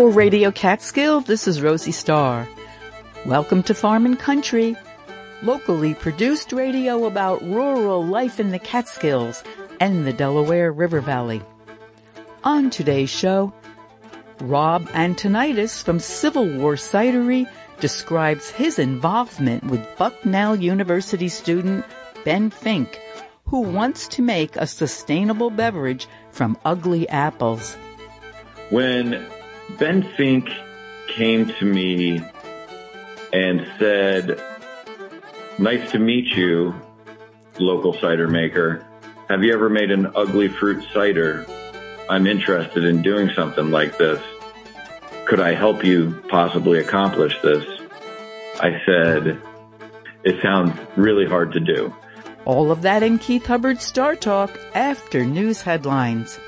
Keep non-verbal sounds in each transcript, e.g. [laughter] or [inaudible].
For Radio Catskill, this is Rosie Starr. Welcome to Farm and Country, locally produced radio about rural life in the Catskills and the Delaware River Valley. On today's show, Rob Antonitis from Civil War Cidery describes his involvement with Bucknell University student Ben Fink, who wants to make a sustainable beverage from ugly apples. When Ben Fink came to me and said, nice to meet you, local cider maker. Have you ever made an ugly fruit cider? I'm interested in doing something like this. Could I help you possibly accomplish this? I said, it sounds really hard to do. All of that in Keith Hubbard's Star Talk after news headlines.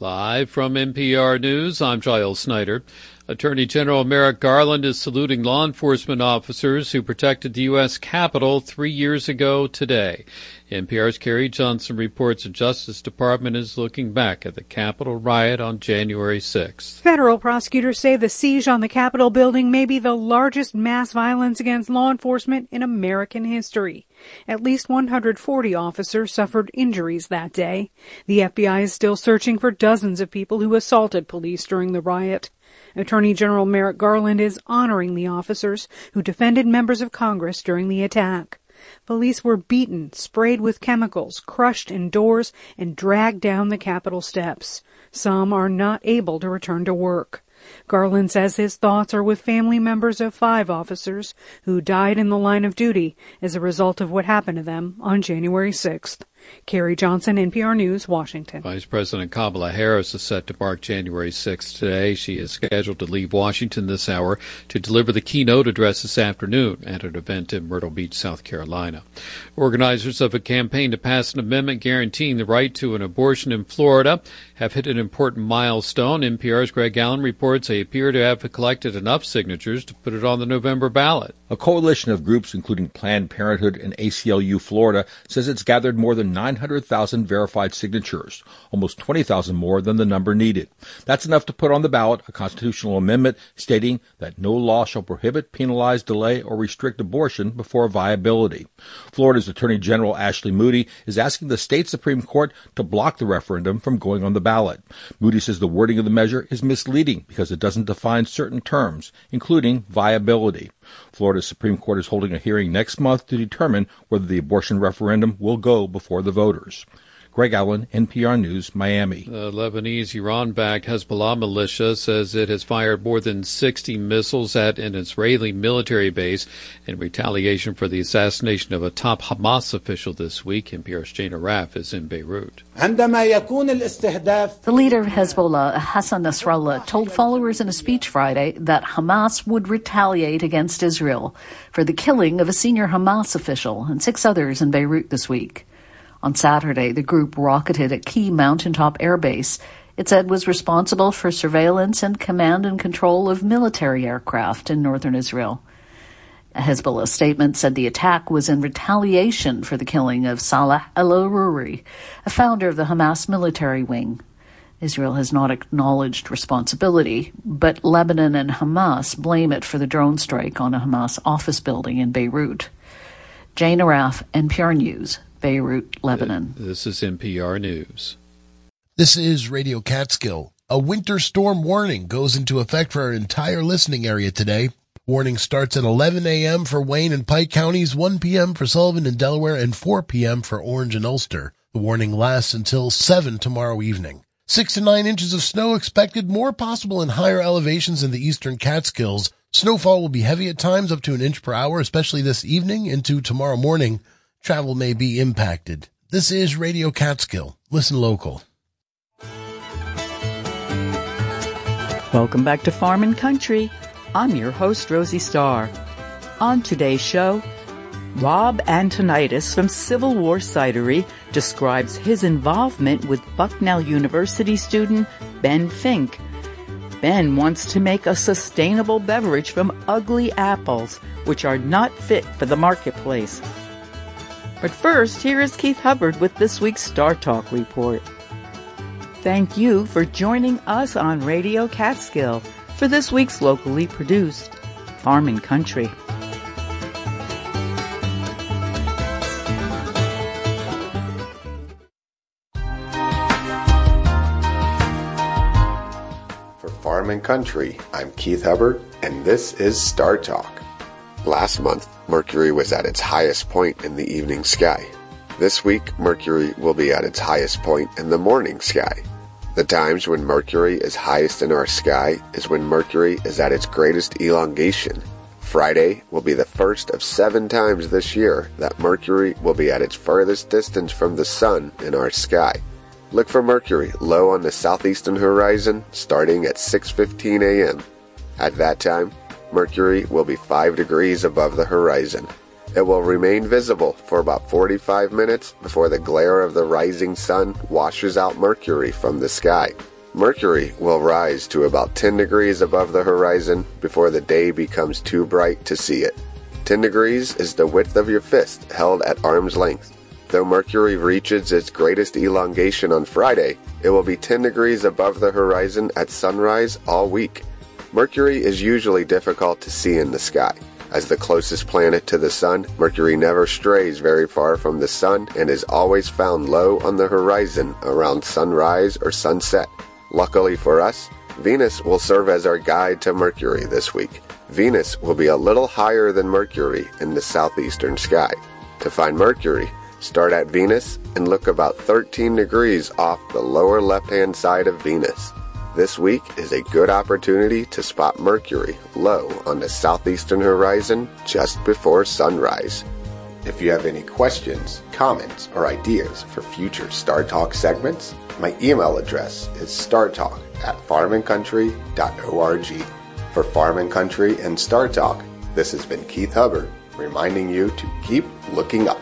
Live from NPR News, I'm Giles Snyder. Attorney General Merrick Garland is saluting law enforcement officers who protected the U.S. Capitol three years ago today. NPR's Carrie Johnson reports the Justice Department is looking back at the Capitol riot on January 6th. Federal prosecutors say the siege on the Capitol building may be the largest mass violence against law enforcement in American history. At least 140 officers suffered injuries that day. The FBI is still searching for dozens of people who assaulted police during the riot. Attorney General Merrick Garland is honoring the officers who defended members of Congress during the attack. Police were beaten, sprayed with chemicals, crushed indoors, and dragged down the Capitol steps. Some are not able to return to work. Garland says his thoughts are with family members of five officers who died in the line of duty as a result of what happened to them on January 6th. Carrie Johnson, NPR News, Washington. Vice President Kamala Harris is set to mark January 6th today. She is scheduled to leave Washington this hour to deliver the keynote address this afternoon at an event in Myrtle Beach, South Carolina. Organizers of a campaign to pass an amendment guaranteeing the right to an abortion in Florida have hit an important milestone. NPR's Greg Allen reports they appear to have collected enough signatures to put it on the November ballot. A coalition of groups, including Planned Parenthood and ACLU Florida, says it's gathered more than 900,000 verified signatures, almost 20,000 more than the number needed. That's enough to put on the ballot a constitutional amendment stating that no law shall prohibit, penalize, delay, or restrict abortion before viability. Florida's Attorney General Ashley Moody is asking the state Supreme Court to block the referendum from going on the ballot. Moody says the wording of the measure is misleading because it doesn't define certain terms, including viability. Florida's Supreme Court is holding a hearing next month to determine whether the abortion referendum will go before the voters. Greg Allen, NPR News, Miami. The Lebanese Iran-backed Hezbollah militia says it has fired more than 60 missiles at an Israeli military base in retaliation for the assassination of a top Hamas official this week. NPR's Jane Arraf is in Beirut. The leader of Hezbollah, Hassan Nasrallah, told followers in a speech Friday that Hamas would retaliate against Israel for the killing of a senior Hamas official and six others in Beirut this week. On Saturday, the group rocketed a key mountaintop airbase it said was responsible for surveillance and command and control of military aircraft in northern Israel. A Hezbollah statement said the attack was in retaliation for the killing of Salah al-Aruri, a founder of the Hamas military wing. Israel has not acknowledged responsibility, but Lebanon and Hamas blame it for the drone strike on a Hamas office building in Beirut. Jane Arraf, NPR News, Beirut, Lebanon. Uh, this is NPR News. This is Radio Catskill. A winter storm warning goes into effect for our entire listening area today. Warning starts at 11 a.m. for Wayne and Pike counties, 1 p.m. for Sullivan and Delaware, and 4 p.m. for Orange and Ulster. The warning lasts until 7 tomorrow evening. 6 to 9 inches of snow expected, more possible in higher elevations in the eastern Catskills. Snowfall will be heavy at times, up to an inch per hour, especially this evening into tomorrow morning travel may be impacted. This is Radio Catskill. Listen local. Welcome back to Farm and Country. I'm your host, Rosie Starr. On today's show, Rob Antonitis from Civil War Cidery describes his involvement with Bucknell University student Ben Fink. Ben wants to make a sustainable beverage from ugly apples, which are not fit for the marketplace. But first, here is Keith Hubbard with this week's Star Talk report. thank you for joining us on Radio Catskill for this week's locally produced Farm and Country. For Farm and Country, I'm Keith Hubbard, and this is Star Talk. Last month, Mercury was at its highest point in the evening sky. This week, Mercury will be at its highest point in the morning sky. The times when Mercury is highest in our sky is when Mercury is at its greatest elongation. Friday will be the first of seven times this year that Mercury will be at its furthest distance from the Sun in our sky. Look for Mercury low on the southeastern horizon starting at 6:15 a.m. At that time, Mercury will be 5 degrees above the horizon. It will remain visible for about 45 minutes before the glare of the rising sun washes out Mercury from the sky. Mercury will rise to about 10 degrees above the horizon before the day becomes too bright to see it. 10 degrees is the width of your fist held at arm's length. Though Mercury reaches its greatest elongation on Friday, it will be 10 degrees above the horizon at sunrise all week. Mercury is usually difficult to see in the sky. As the closest planet to the Sun, Mercury never strays very far from the Sun and is always found low on the horizon around sunrise or sunset. Luckily for us, Venus will serve as our guide to Mercury this week. Venus will be a little higher than Mercury in the southeastern sky. To find Mercury, start at Venus and look about 13 degrees off the lower left hand side of Venus. This week is a good opportunity to spot Mercury low on the southeastern horizon just before sunrise. If you have any questions, comments, or ideas for future Star Talk segments, my email address is startalk at farmandcountry.org. For Farm and Country and Star Talk, this has been Keith Hubbard reminding you to keep looking up.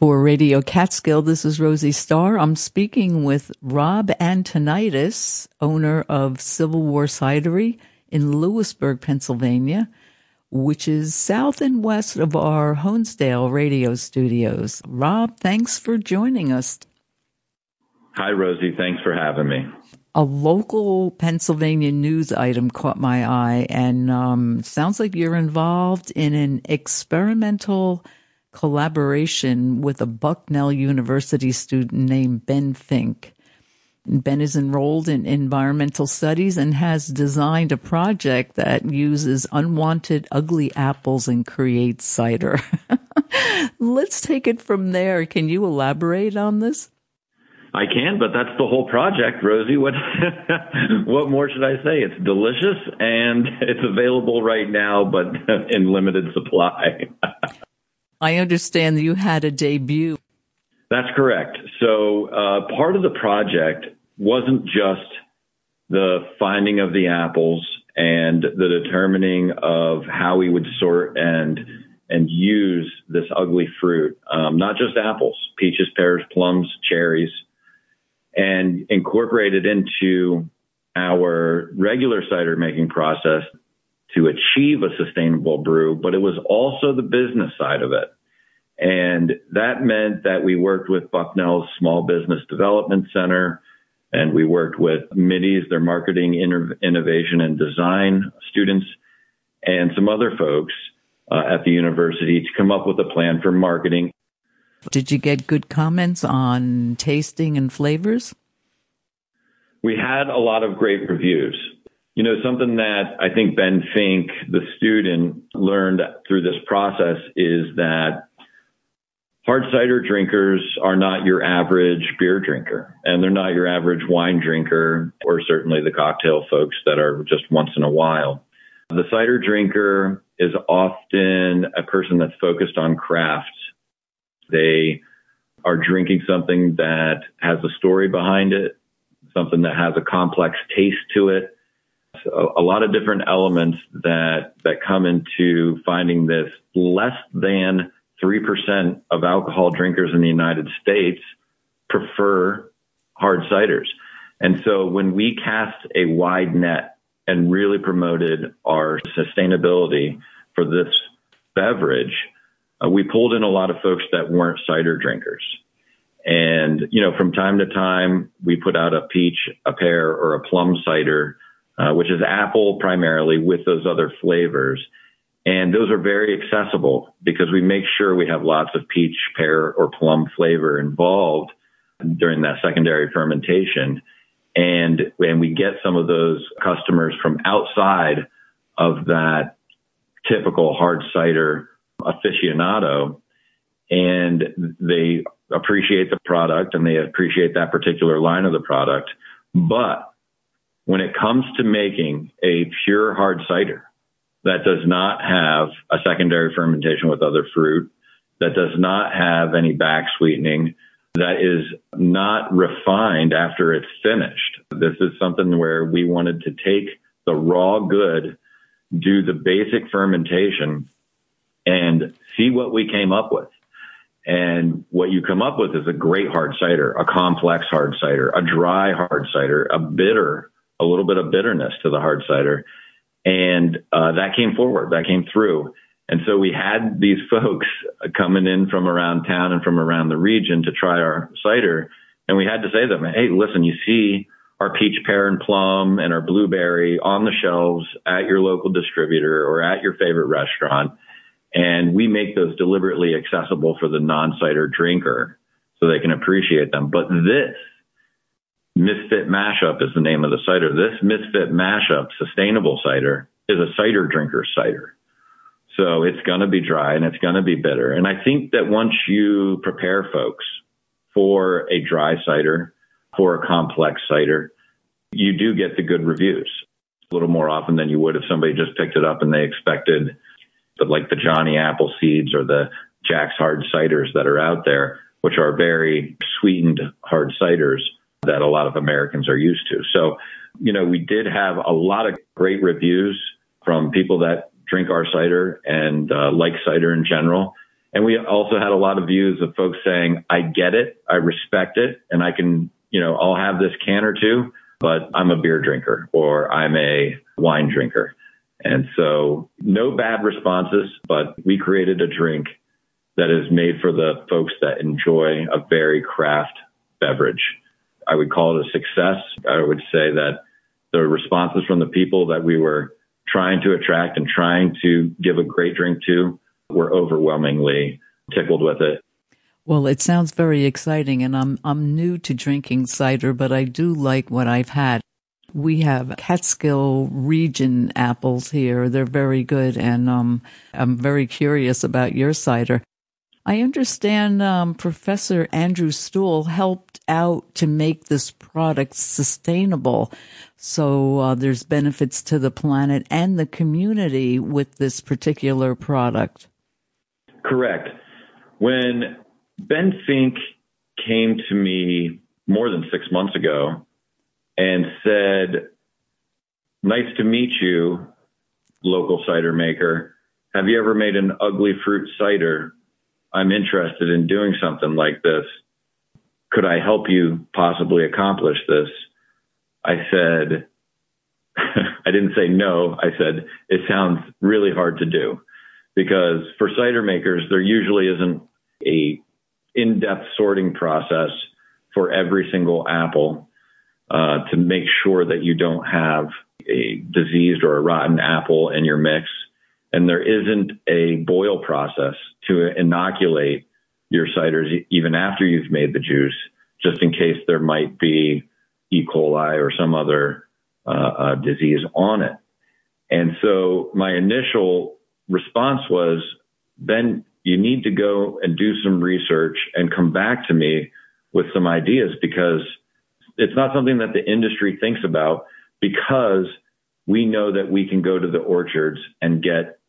For Radio Catskill, this is Rosie Starr. I'm speaking with Rob Antonitis, owner of Civil War Cidery in Lewisburg, Pennsylvania, which is south and west of our Honesdale radio studios. Rob, thanks for joining us. Hi, Rosie. Thanks for having me. A local Pennsylvania news item caught my eye, and um, sounds like you're involved in an experimental collaboration with a Bucknell University student named Ben Fink. Ben is enrolled in environmental studies and has designed a project that uses unwanted ugly apples and creates cider. [laughs] Let's take it from there. Can you elaborate on this? I can, but that's the whole project, Rosie. What [laughs] what more should I say? It's delicious and [laughs] it's available right now, but in limited supply. I understand you had a debut. That's correct. So uh, part of the project wasn't just the finding of the apples and the determining of how we would sort and and use this ugly fruit, um, not just apples, peaches, pears, plums, cherries, and incorporate it into our regular cider making process to achieve a sustainable brew, but it was also the business side of it. And that meant that we worked with Bucknell's Small Business Development Center and we worked with MIDI's, their marketing, innovation and design students and some other folks uh, at the university to come up with a plan for marketing. Did you get good comments on tasting and flavors? We had a lot of great reviews. You know, something that I think Ben Fink, the student, learned through this process is that hard cider drinkers are not your average beer drinker and they're not your average wine drinker or certainly the cocktail folks that are just once in a while. The cider drinker is often a person that's focused on craft. They are drinking something that has a story behind it, something that has a complex taste to it. So a lot of different elements that, that come into finding this less than 3% of alcohol drinkers in the United States prefer hard ciders. And so when we cast a wide net and really promoted our sustainability for this beverage, uh, we pulled in a lot of folks that weren't cider drinkers. And, you know, from time to time, we put out a peach, a pear, or a plum cider, uh, which is apple primarily with those other flavors. And those are very accessible because we make sure we have lots of peach, pear, or plum flavor involved during that secondary fermentation. And when we get some of those customers from outside of that typical hard cider aficionado, and they appreciate the product and they appreciate that particular line of the product. But when it comes to making a pure hard cider that does not have a secondary fermentation with other fruit, that does not have any back sweetening, that is not refined after it's finished. This is something where we wanted to take the raw good, do the basic fermentation, and see what we came up with. And what you come up with is a great hard cider, a complex hard cider, a dry hard cider, a bitter, a little bit of bitterness to the hard cider. And uh, that came forward, that came through. And so we had these [laughs] folks coming in from around town and from around the region to try our cider. And we had to say to them, hey, listen, you see our peach, pear, and plum and our blueberry on the shelves at your local distributor or at your favorite restaurant. And we make those deliberately accessible for the non-cider drinker so they can appreciate them. But this Misfit Mashup is the name of the cider. This Misfit Mashup sustainable cider is a cider drinker cider. So it's going to be dry and it's going to be bitter. And I think that once you prepare folks for a dry cider, for a complex cider, you do get the good reviews a little more often than you would if somebody just picked it up and they expected the, like the Johnny Appleseeds or the Jack's hard ciders that are out there, which are very sweetened hard ciders that a lot of Americans are used to. So, you know, we did have a lot of great reviews from people that drink our cider and uh, like cider in general. And we also had a lot of views of folks saying, I get it, I respect it, and I can, you know, I'll have this can or two, but I'm a beer drinker or I'm a wine drinker. And so no bad responses, but we created a drink that is made for the folks that enjoy a very craft beverage. I would call it a success. I would say that the responses from the people that we were trying to attract and trying to give a great drink to were overwhelmingly tickled with it. Well, it sounds very exciting and I'm I'm new to drinking cider, but I do like what I've had. We have Catskill region apples here. They're very good and um I'm very curious about your cider. I understand um, Professor Andrew Stuhl helped out to make this product sustainable. So uh, there's benefits to the planet and the community with this particular product. Correct. When Ben Fink came to me more than six months ago and said, Nice to meet you, local cider maker. Have you ever made an ugly fruit cider? I'm interested in doing something like this. Could I help you possibly accomplish this? I said, [laughs] I didn't say no. I said, it sounds really hard to do because for cider makers, there usually isn't a in-depth sorting process for every single apple uh, to make sure that you don't have a diseased or a rotten apple in your mix and there isn't a boil process to inoculate your ciders even after you've made the juice, just in case there might be E. coli or some other uh, uh, disease on it. And so my initial response was, Ben, you need to go and do some research and come back to me with some ideas because it's not something that the industry thinks about because we know that we can go to the orchards and get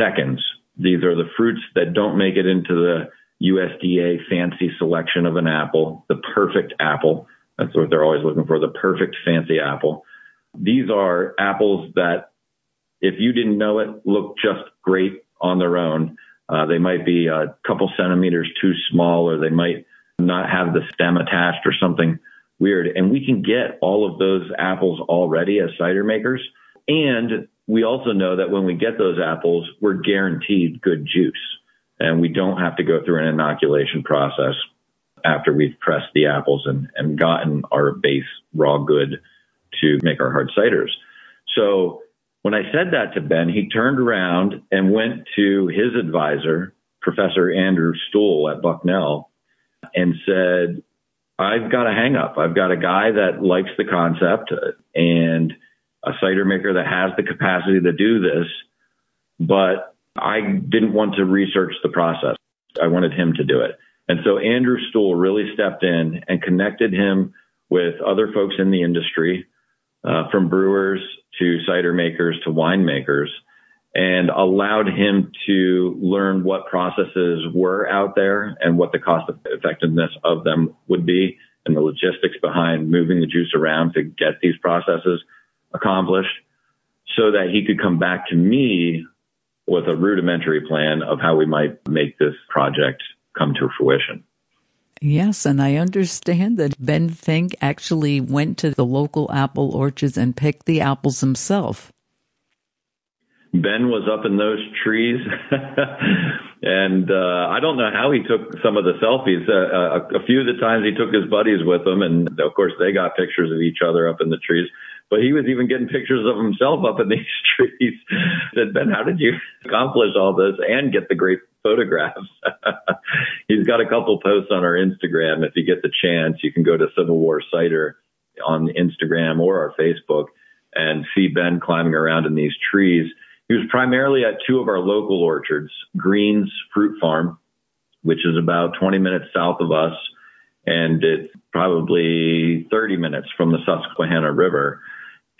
seconds. These are the fruits that don't make it into the USDA fancy selection of an apple, the perfect apple. That's what they're always looking for, the perfect fancy apple. These are apples that, if you didn't know it, look just great on their own. Uh, they might be a couple centimeters too small, or they might not have the stem attached or something weird. And we can get all of those apples already as cider makers. And we also know that when we get those apples, we're guaranteed good juice. and we don't have to go through an inoculation process after we've pressed the apples and, and gotten our base raw good to make our hard ciders. So when I said that to Ben, he turned around and went to his advisor, Professor Andrew Stuhl at Bucknell, and said, I've got a hang up. I've got a guy that likes the concept and a cider maker that has the capacity to do this, but I didn't want to research the process. I wanted him to do it. And so Andrew Stuhl really stepped in and connected him with other folks in the industry, uh, from brewers to cider makers to winemakers, and allowed him to learn what processes were out there and what the cost effectiveness of them would be and the logistics behind moving the juice around to get these processes accomplished so that he could come back to me with a rudimentary plan of how we might make this project come to fruition. Yes, and I understand that Ben Fink actually went to the local apple orchards and picked the apples himself. Ben was up in those trees, [laughs] and uh, I don't know how he took some of the selfies. Uh, a, a few of the times he took his buddies with him, and of course they got pictures of each other up in the trees. But he was even getting pictures of himself up in these [laughs] trees. said, Ben, how did you accomplish all this and get the great photographs? [laughs] He's got a couple posts on our Instagram. If you get the chance, you can go to Civil War Cider on Instagram or our Facebook and see Ben climbing around in these trees. He was primarily at two of our local orchards, Greens Fruit Farm, which is about 20 minutes south of us, and it's probably 30 minutes from the Susquehanna River.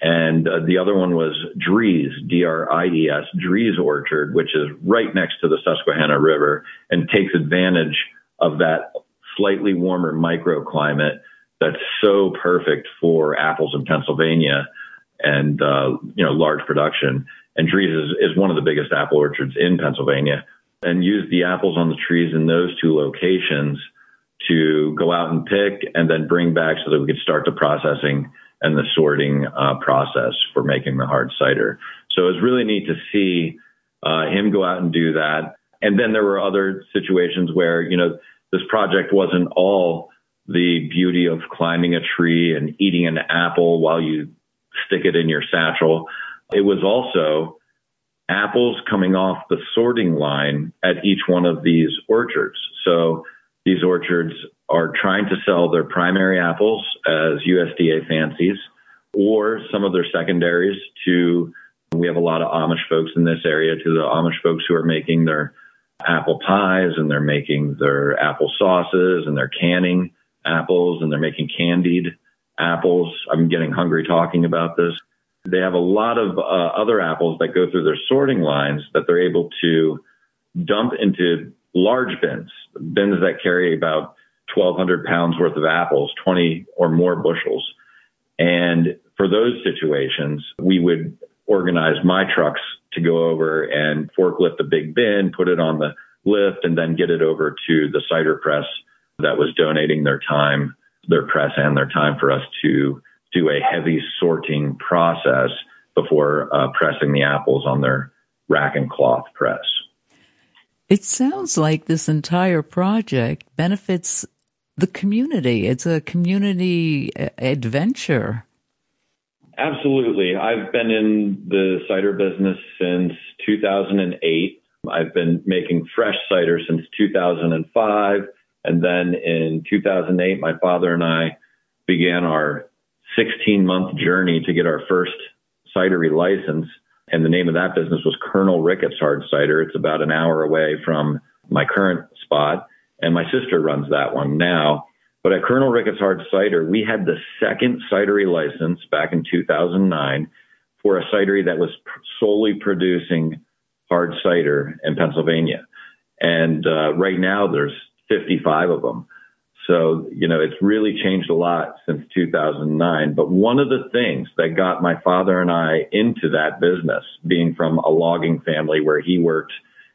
And uh, the other one was Dries, D-R-I-E-S, Dries Orchard, which is right next to the Susquehanna River and takes advantage of that slightly warmer microclimate that's so perfect for apples in Pennsylvania and, uh, you know, large production. And Dries is, is one of the biggest apple orchards in Pennsylvania and use the apples on the trees in those two locations to go out and pick and then bring back so that we could start the processing and the sorting uh, process for making the hard cider. So it was really neat to see uh, him go out and do that. And then there were other situations where, you know, this project wasn't all the beauty of climbing a tree and eating an apple while you stick it in your satchel. It was also apples coming off the sorting line at each one of these orchards. So these orchards are trying to sell their primary apples as USDA fancies or some of their secondaries to, we have a lot of Amish folks in this area, to the Amish folks who are making their apple pies and they're making their apple sauces and they're canning apples and they're making candied apples. I'm getting hungry talking about this. They have a lot of uh, other apples that go through their sorting lines that they're able to dump into large bins, bins that carry about 1,200 pounds worth of apples, 20 or more bushels. And for those situations, we would organize my trucks to go over and forklift the big bin, put it on the lift, and then get it over to the cider press that was donating their time, their press and their time for us to do a heavy sorting process before uh, pressing the apples on their rack and cloth press. It sounds like this entire project benefits the community. It's a community uh, adventure. Absolutely. I've been in the cider business since 2008. I've been making fresh cider since 2005. And then in 2008, my father and I began our 16 month journey to get our first cidery license. And the name of that business was Colonel Ricketts Hard Cider. It's about an hour away from my current spot. And my sister runs that one now. But at Colonel Ricketts Hard Cider, we had the second cidery license back in 2009 for a cidery that was solely producing hard cider in Pennsylvania. And uh, right now there's 55 of them. So, you know, it's really changed a lot since 2009. But one of the things that got my father and I into that business, being from a logging family where he worked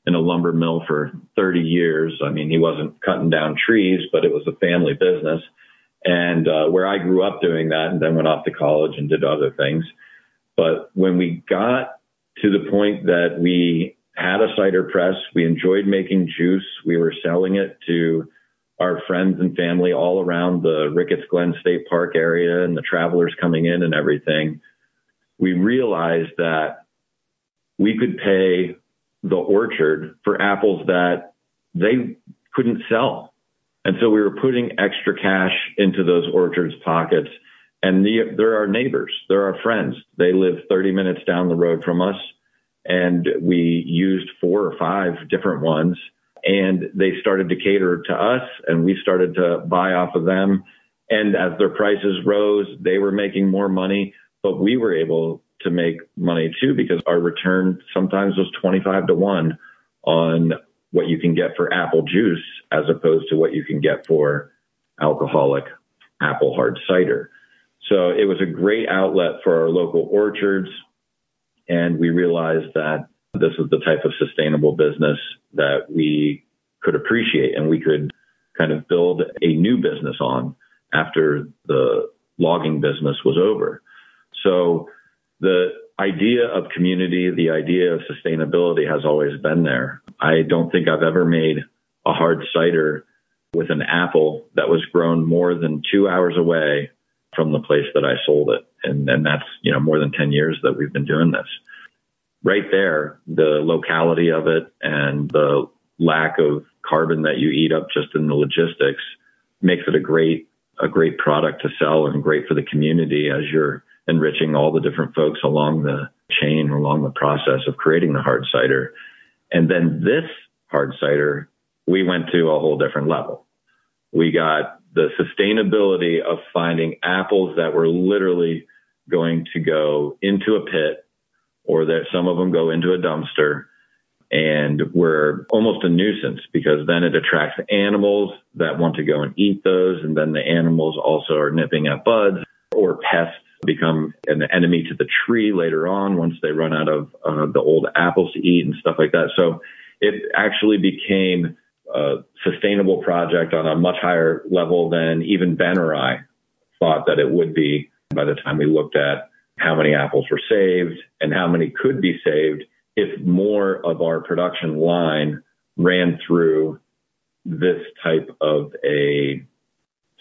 in a lumber mill for 30 years. I mean, he wasn't cutting down trees, but it was a family business. And uh, where I grew up doing that and then went off to college and did other things. But when we got to the point that we had a cider press. We enjoyed making juice. We were selling it to our friends and family all around the Ricketts Glen State Park area and the travelers coming in and everything. We realized that we could pay the orchard for apples that they couldn't sell. And so we were putting extra cash into those orchards' pockets. And the, they're our neighbors, they're our friends. They live 30 minutes down the road from us. And we used four or five different ones. And they started to cater to us, and we started to buy off of them. And as their prices rose, they were making more money, but we were able to make money too because our return sometimes was 25 to 1 on what you can get for apple juice as opposed to what you can get for alcoholic apple hard cider. So it was a great outlet for our local orchards. And we realized that this is the type of sustainable business that we could appreciate and we could kind of build a new business on after the logging business was over. So the idea of community, the idea of sustainability has always been there. I don't think I've ever made a hard cider with an apple that was grown more than two hours away from the place that I sold it. And, and that's, you know, more than 10 years that we've been doing this. Right there, the locality of it and the lack of carbon that you eat up just in the logistics makes it a great, a great product to sell and great for the community as you're enriching all the different folks along the chain, along the process of creating the hard cider. And then this hard cider, we went to a whole different level. We got the sustainability of finding apples that were literally going to go into a pit or that some of them go into a dumpster and were almost a nuisance because then it attracts animals that want to go and eat those. And then the animals also are nipping at buds or pests become an enemy to the tree later on once they run out of uh, the old apples to eat and stuff like that. So it actually became a sustainable project on a much higher level than even Ben or I thought that it would be by the time we looked at how many apples were saved and how many could be saved if more of our production line ran through this type of a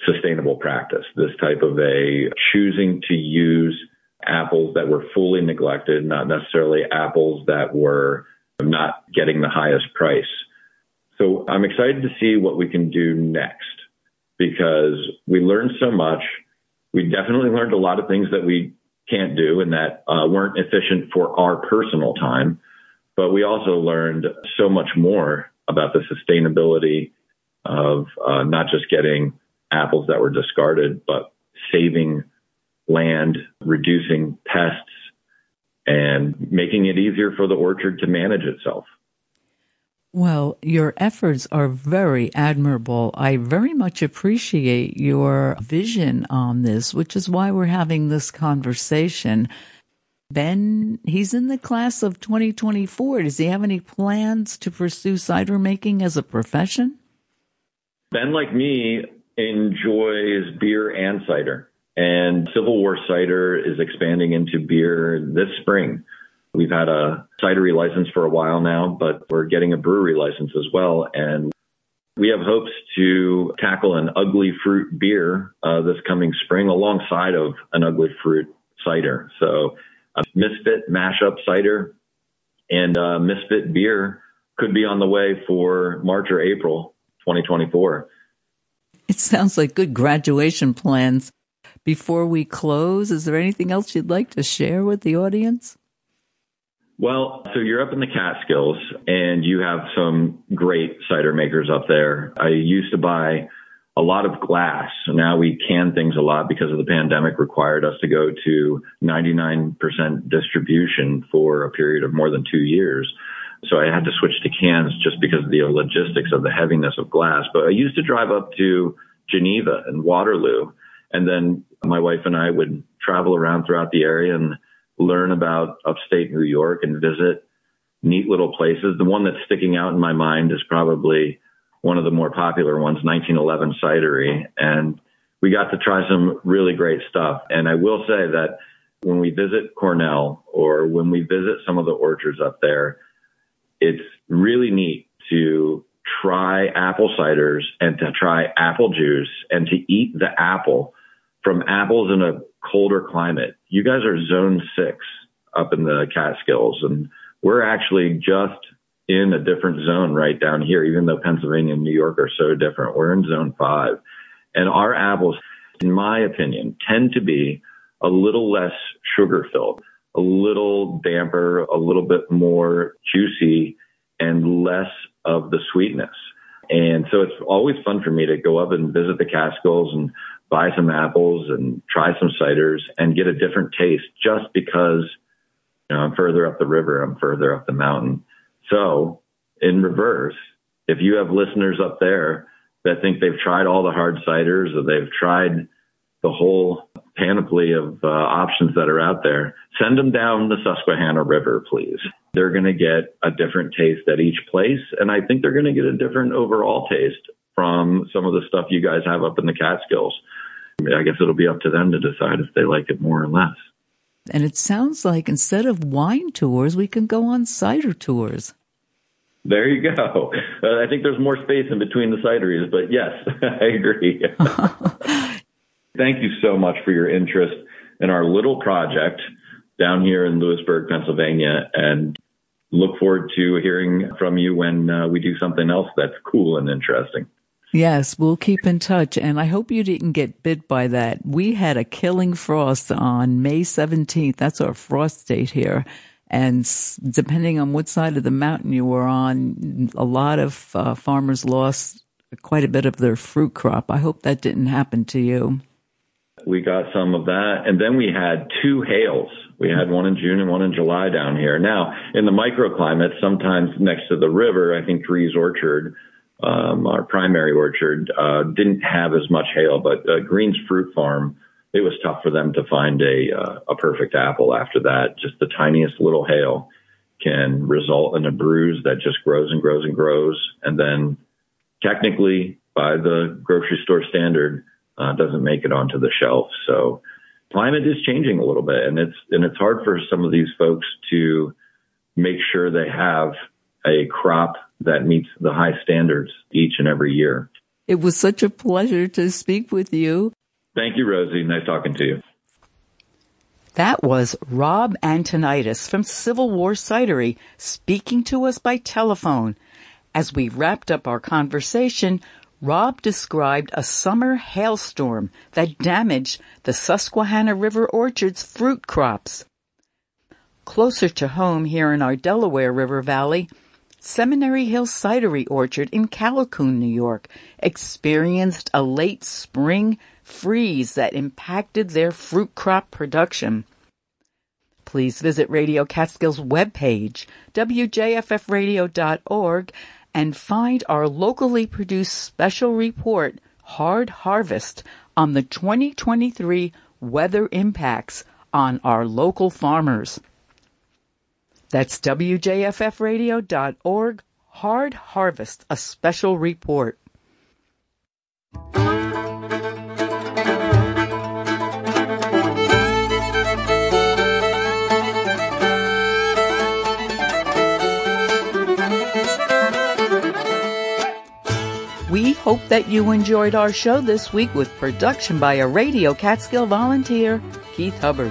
sustainable practice, this type of a choosing to use apples that were fully neglected, not necessarily apples that were not getting the highest price. So I'm excited to see what we can do next because we learned so much. We definitely learned a lot of things that we can't do and that uh, weren't efficient for our personal time. But we also learned so much more about the sustainability of uh, not just getting apples that were discarded, but saving land, reducing pests, and making it easier for the orchard to manage itself. Well, your efforts are very admirable. I very much appreciate your vision on this, which is why we're having this conversation. Ben, he's in the class of 2024. Does he have any plans to pursue cider making as a profession? Ben, like me, enjoys beer and cider. And Civil War cider is expanding into beer this spring. We've had a cidery license for a while now, but we're getting a brewery license as well. And we have hopes to tackle an ugly fruit beer uh, this coming spring alongside of an ugly fruit cider. So a Misfit mashup cider and uh, Misfit beer could be on the way for March or April 2024. It sounds like good graduation plans. Before we close, is there anything else you'd like to share with the audience? Well, so you're up in the Catskills and you have some great cider makers up there. I used to buy a lot of glass. Now we can things a lot because of the pandemic required us to go to 99% distribution for a period of more than two years. So I had to switch to cans just because of the logistics of the heaviness of glass. But I used to drive up to Geneva and Waterloo. And then my wife and I would travel around throughout the area and learn about upstate New York and visit neat little places. The one that's sticking out in my mind is probably one of the more popular ones, 1911 Cidery. And we got to try some really great stuff. And I will say that when we visit Cornell or when we visit some of the orchards up there, it's really neat to try apple ciders and to try apple juice and to eat the apple from apples in a colder climate. You guys are zone six up in the Catskills and we're actually just in a different zone right down here, even though Pennsylvania and New York are so different. We're in zone five and our apples, in my opinion, tend to be a little less sugar filled, a little damper, a little bit more juicy and less of the sweetness. And so it's always fun for me to go up and visit the Catskills and buy some apples and try some ciders and get a different taste just because you know, I'm further up the river, I'm further up the mountain. So in reverse, if you have listeners up there that think they've tried all the hard ciders or they've tried the whole panoply of uh, options that are out there, send them down the Susquehanna River, please. They're going to get a different taste at each place. And I think they're going to get a different overall taste from some of the stuff you guys have up in the Catskills. I guess it'll be up to them to decide if they like it more or less. And it sounds like instead of wine tours, we can go on cider tours. There you go. Uh, [laughs] I think there's more space in between the cideries, but yes, [laughs] I agree. [laughs] Thank you so much for your interest in our little project down here in Lewisburg, Pennsylvania, and look forward to hearing from you when uh, we do something else that's cool and interesting. Yes, we'll keep in touch. And I hope you didn't get bit by that. We had a killing frost on May 17th. That's our frost date here. And depending on what side of the mountain you were on, a lot of uh, farmers lost quite a bit of their fruit crop. I hope that didn't happen to you. We got some of that. And then we had two hails. We had one in June and one in July down here. Now, in the microclimate, sometimes next to the river, I think Dries Orchard, um, our primary orchard, uh, didn't have as much hail, but uh, Green's Fruit Farm, it was tough for them to find a uh, a perfect apple after that. Just the tiniest little hail can result in a bruise that just grows and grows and grows, and then technically, by the grocery store standard, uh, doesn't make it onto the shelf. So climate is changing a little bit, and it's and it's hard for some of these folks to make sure they have a crop that meets the high standards each and every year. It was such a pleasure to speak with you. Thank you, Rosie. Nice talking to you. That was Rob Antonitis from Civil War Cidery speaking to us by telephone. As we wrapped up our conversation, Rob described a summer hailstorm that damaged the Susquehanna River orchard's fruit crops. Closer to home here in our Delaware River Valley, Seminary Hill Cidery Orchard in Callicoon, New York, experienced a late spring freeze that impacted their fruit crop production. Please visit Radio Catskill's webpage, wjffradio.org, and find our locally produced special report, Hard Harvest, on the 2023 weather impacts on our local farmers. That's WJFFradio.org, Hard Harvest, a special report. Hope that you enjoyed our show this week with production by a Radio Catskill volunteer, Keith Hubbard.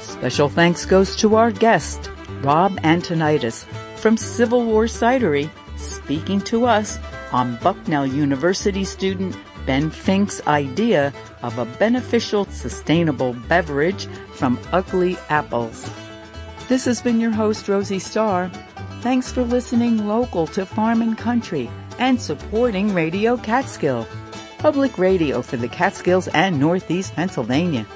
Special thanks goes to our guest, Rob Antonitis from Civil War Cidery, speaking to us on Bucknell University student Ben Fink's idea of a beneficial, sustainable beverage from ugly apples. This has been your host, Rosie Starr. Thanks for listening local to Farm and Country and supporting Radio Catskill, public radio for the Catskills and Northeast Pennsylvania.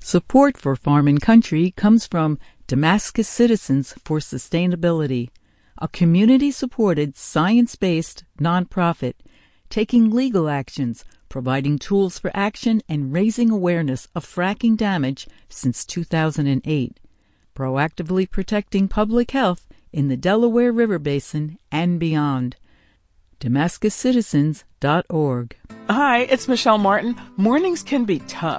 Support for Farm and Country comes from Damascus Citizens for Sustainability, a community supported, science based nonprofit taking legal actions, providing tools for action, and raising awareness of fracking damage since 2008, proactively protecting public health in the Delaware River Basin and beyond. DamascusCitizens.org Hi, it's Michelle Martin. Mornings can be tough.